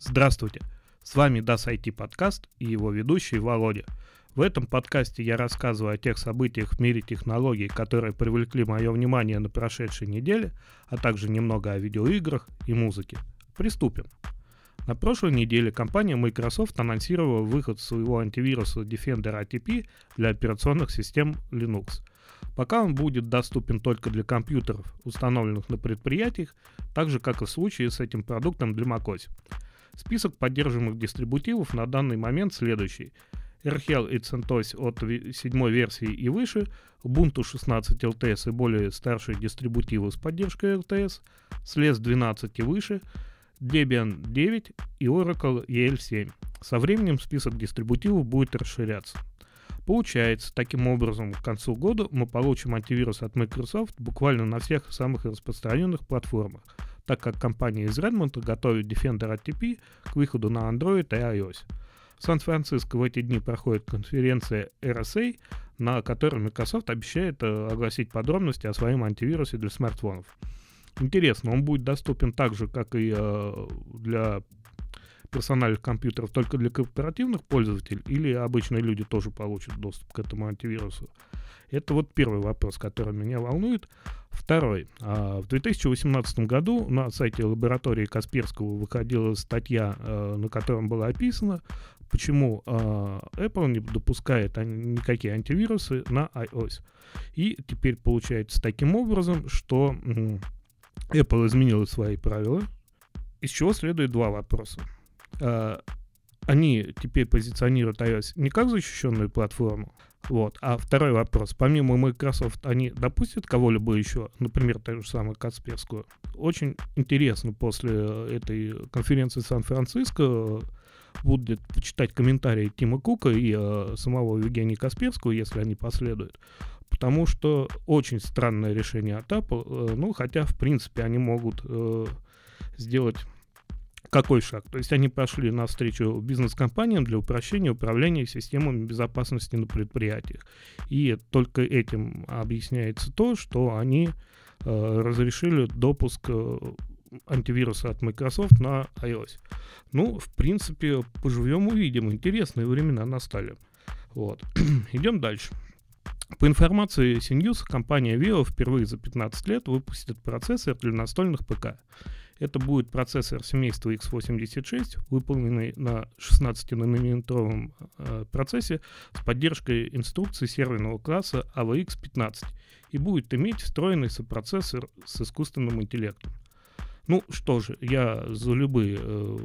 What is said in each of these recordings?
Здравствуйте! С вами DAS IT подкаст и его ведущий Володя. В этом подкасте я рассказываю о тех событиях в мире технологий, которые привлекли мое внимание на прошедшей неделе, а также немного о видеоиграх и музыке. Приступим. На прошлой неделе компания Microsoft анонсировала выход своего антивируса Defender ATP для операционных систем Linux – Пока он будет доступен только для компьютеров, установленных на предприятиях, так же как и в случае с этим продуктом для macOS. Список поддерживаемых дистрибутивов на данный момент следующий. RHEL и CentOS от 7 версии и выше, Ubuntu 16 LTS и более старшие дистрибутивы с поддержкой LTS, SLES 12 и выше, Debian 9 и Oracle EL7. Со временем список дистрибутивов будет расширяться. Получается, таким образом, к концу года мы получим антивирус от Microsoft буквально на всех самых распространенных платформах, так как компания из Redmond готовит Defender ATP к выходу на Android и iOS. В Сан-Франциско в эти дни проходит конференция RSA, на которой Microsoft обещает э, огласить подробности о своем антивирусе для смартфонов. Интересно, он будет доступен так же, как и э, для персональных компьютеров только для корпоративных пользователей или обычные люди тоже получат доступ к этому антивирусу? Это вот первый вопрос, который меня волнует. Второй. А, в 2018 году на сайте лаборатории Касперского выходила статья, э, на котором было описано, почему а, Apple не допускает никакие антивирусы на iOS. И теперь получается таким образом, что Apple изменила свои правила, из чего следует два вопроса. Э, они теперь позиционируют iOS не как защищенную платформу, вот. А второй вопрос. Помимо Microsoft, они допустят кого-либо еще, например, ту же самую Касперскую? Очень интересно после этой конференции Сан-Франциско будет почитать комментарии Тима Кука и э, самого Евгения Касперского, если они последуют. Потому что очень странное решение от Apple, э, ну, хотя, в принципе, они могут э, сделать какой шаг? То есть они пошли навстречу бизнес-компаниям для упрощения управления системами безопасности на предприятиях. И только этим объясняется то, что они э, разрешили допуск э, антивируса от Microsoft на iOS. Ну, в принципе, поживем увидим. Интересные времена настали. Вот. Идем дальше. По информации CNews, компания Vio впервые за 15 лет выпустит процессор для настольных ПК. Это будет процессор семейства x86, выполненный на 16-нанометровом э, процессе с поддержкой инструкции серверного класса AVX15 и будет иметь встроенный сопроцессор с искусственным интеллектом. Ну что же, я за любые э,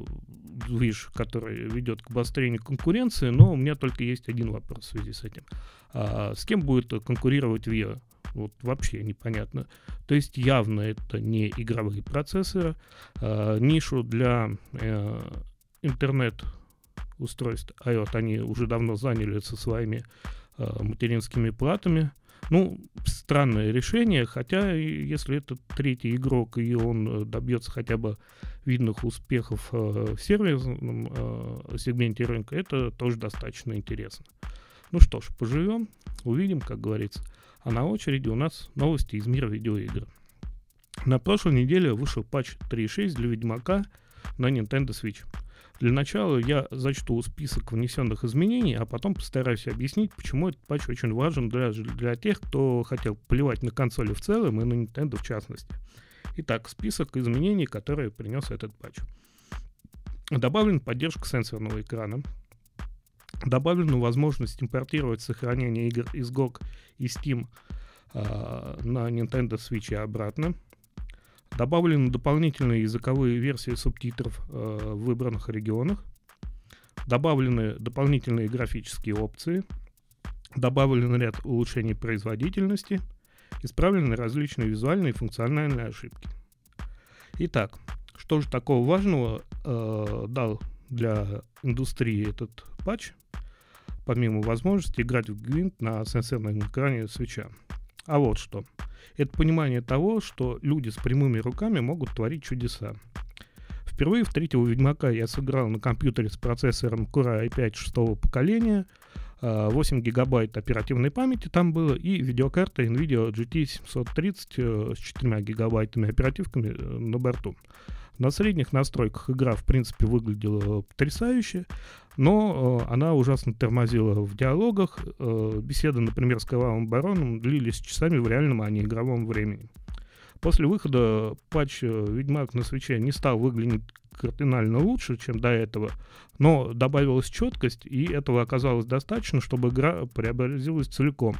движ, который ведет к обострению конкуренции, но у меня только есть один вопрос в связи с этим. А, с кем будет конкурировать VIA? Вот вообще непонятно. То есть явно это не игровые процессоры. А, нишу для э, интернет устройств IoT они уже давно заняли со своими э, материнскими платами. Ну, странное решение, хотя если это третий игрок, и он э, добьется хотя бы видных успехов э, в сервисном э, сегменте рынка, это тоже достаточно интересно. Ну что ж, поживем, увидим, как говорится. А на очереди у нас новости из мира видеоигр. На прошлой неделе вышел патч 3.6 для Ведьмака на Nintendo Switch. Для начала я зачту список внесенных изменений, а потом постараюсь объяснить, почему этот патч очень важен для, для тех, кто хотел плевать на консоли в целом и на Nintendo в частности. Итак, список изменений, которые принес этот патч. Добавлен поддержка сенсорного экрана, Добавлена возможность импортировать сохранение игр из GOG и Steam э, на Nintendo Switch и обратно. Добавлены дополнительные языковые версии субтитров э, в выбранных регионах. Добавлены дополнительные графические опции. Добавлен ряд улучшений производительности. Исправлены различные визуальные и функциональные ошибки. Итак, что же такого важного э, дал для индустрии этот патч? Помимо возможности играть в гвинт на сенсорном экране свеча. А вот что. Это понимание того, что люди с прямыми руками могут творить чудеса. Впервые в третьего Ведьмака я сыграл на компьютере с процессором Core i5 шестого поколения, 8 а, гигабайт оперативной памяти там было и видеокарта NVIDIA GT 730 э, с 4 гигабайтами оперативками э, на борту. На средних настройках игра, в принципе, выглядела потрясающе, но э, она ужасно тормозила в диалогах. Э, беседы, например, с Кровавым Бароном длились часами в реальном, а не игровом времени. После выхода патча Ведьмак на свече не стал выглядеть кардинально лучше, чем до этого, но добавилась четкость, и этого оказалось достаточно, чтобы игра преобразилась целиком.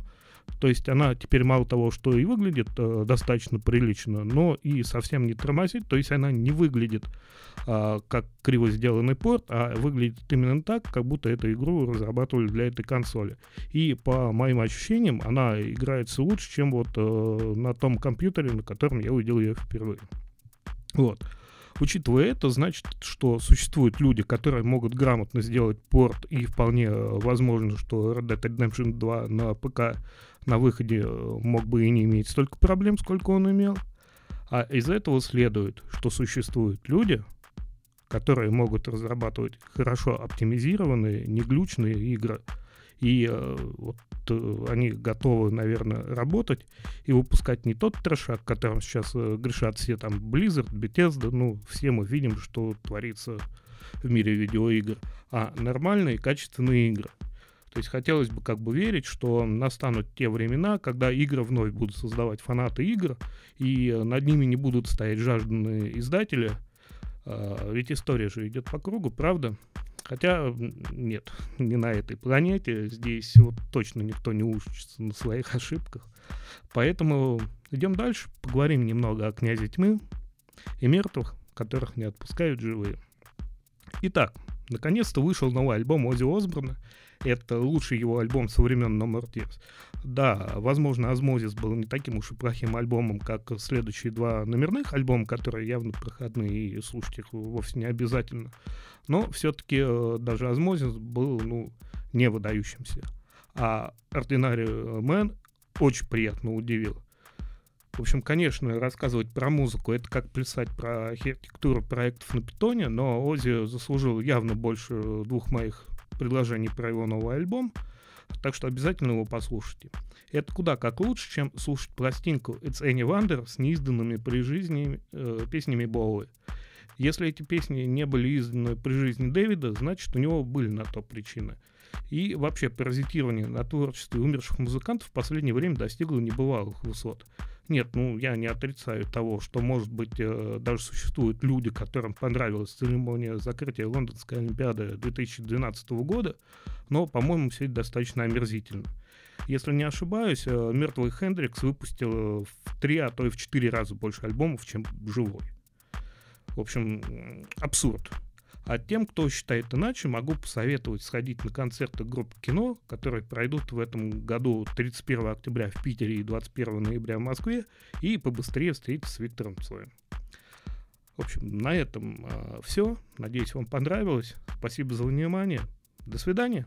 То есть она теперь мало того, что и выглядит э, достаточно прилично, но и совсем не тормозит. То есть она не выглядит э, как криво сделанный порт, а выглядит именно так, как будто эту игру разрабатывали для этой консоли. И по моим ощущениям она играется лучше, чем вот э, на том компьютере, на котором я увидел ее впервые. Вот. Учитывая это, значит, что существуют люди, которые могут грамотно сделать порт, и вполне э, возможно, что Red Dead Redemption 2 на ПК на выходе э, мог бы и не иметь столько проблем, сколько он имел. А из этого следует, что существуют люди, которые могут разрабатывать хорошо оптимизированные, неглючные игры. И э, вот э, они готовы, наверное, работать и выпускать не тот трешак, которым сейчас э, грешат все там Blizzard, Bethesda, ну, все мы видим, что творится в мире видеоигр, а нормальные, качественные игры. То есть хотелось бы как бы верить, что настанут те времена, когда игры вновь будут создавать фанаты игр, и над ними не будут стоять жажданные издатели. А, ведь история же идет по кругу, правда? Хотя нет, не на этой планете. Здесь вот точно никто не учится на своих ошибках. Поэтому идем дальше, поговорим немного о князе тьмы и мертвых, которых не отпускают живые. Итак, наконец-то вышел новый альбом Ози Осборна, это лучший его альбом со времен No More Tears. Да, возможно, Ozzmosis был не таким уж и плохим альбомом, как следующие два номерных альбома, которые явно проходные, и слушать их вовсе не обязательно. Но все-таки э, даже Ozzmosis был, ну, не выдающимся. А Ordinary Man очень приятно удивил. В общем, конечно, рассказывать про музыку — это как писать про архитектуру проектов на питоне, но Ози заслужил явно больше двух моих предложений про его новый альбом, так что обязательно его послушайте. Это куда как лучше, чем слушать пластинку It's Any Wonder с неизданными при жизни э, песнями Боуи. Если эти песни не были изданы при жизни Дэвида, значит у него были на то причины. И вообще паразитирование на творчестве умерших музыкантов в последнее время достигло небывалых высот. Нет, ну я не отрицаю того, что, может быть, э, даже существуют люди, которым понравилась церемония закрытия Лондонской Олимпиады 2012 года, но, по-моему, все это достаточно омерзительно. Если не ошибаюсь, э, мертвый Хендрикс выпустил в три, а то и в четыре раза больше альбомов, чем живой. В общем, абсурд. А тем, кто считает иначе, могу посоветовать сходить на концерты группы кино, которые пройдут в этом году 31 октября в Питере и 21 ноября в Москве, и побыстрее встретиться с Виктором Цоем. В общем, на этом э, все. Надеюсь, вам понравилось. Спасибо за внимание. До свидания.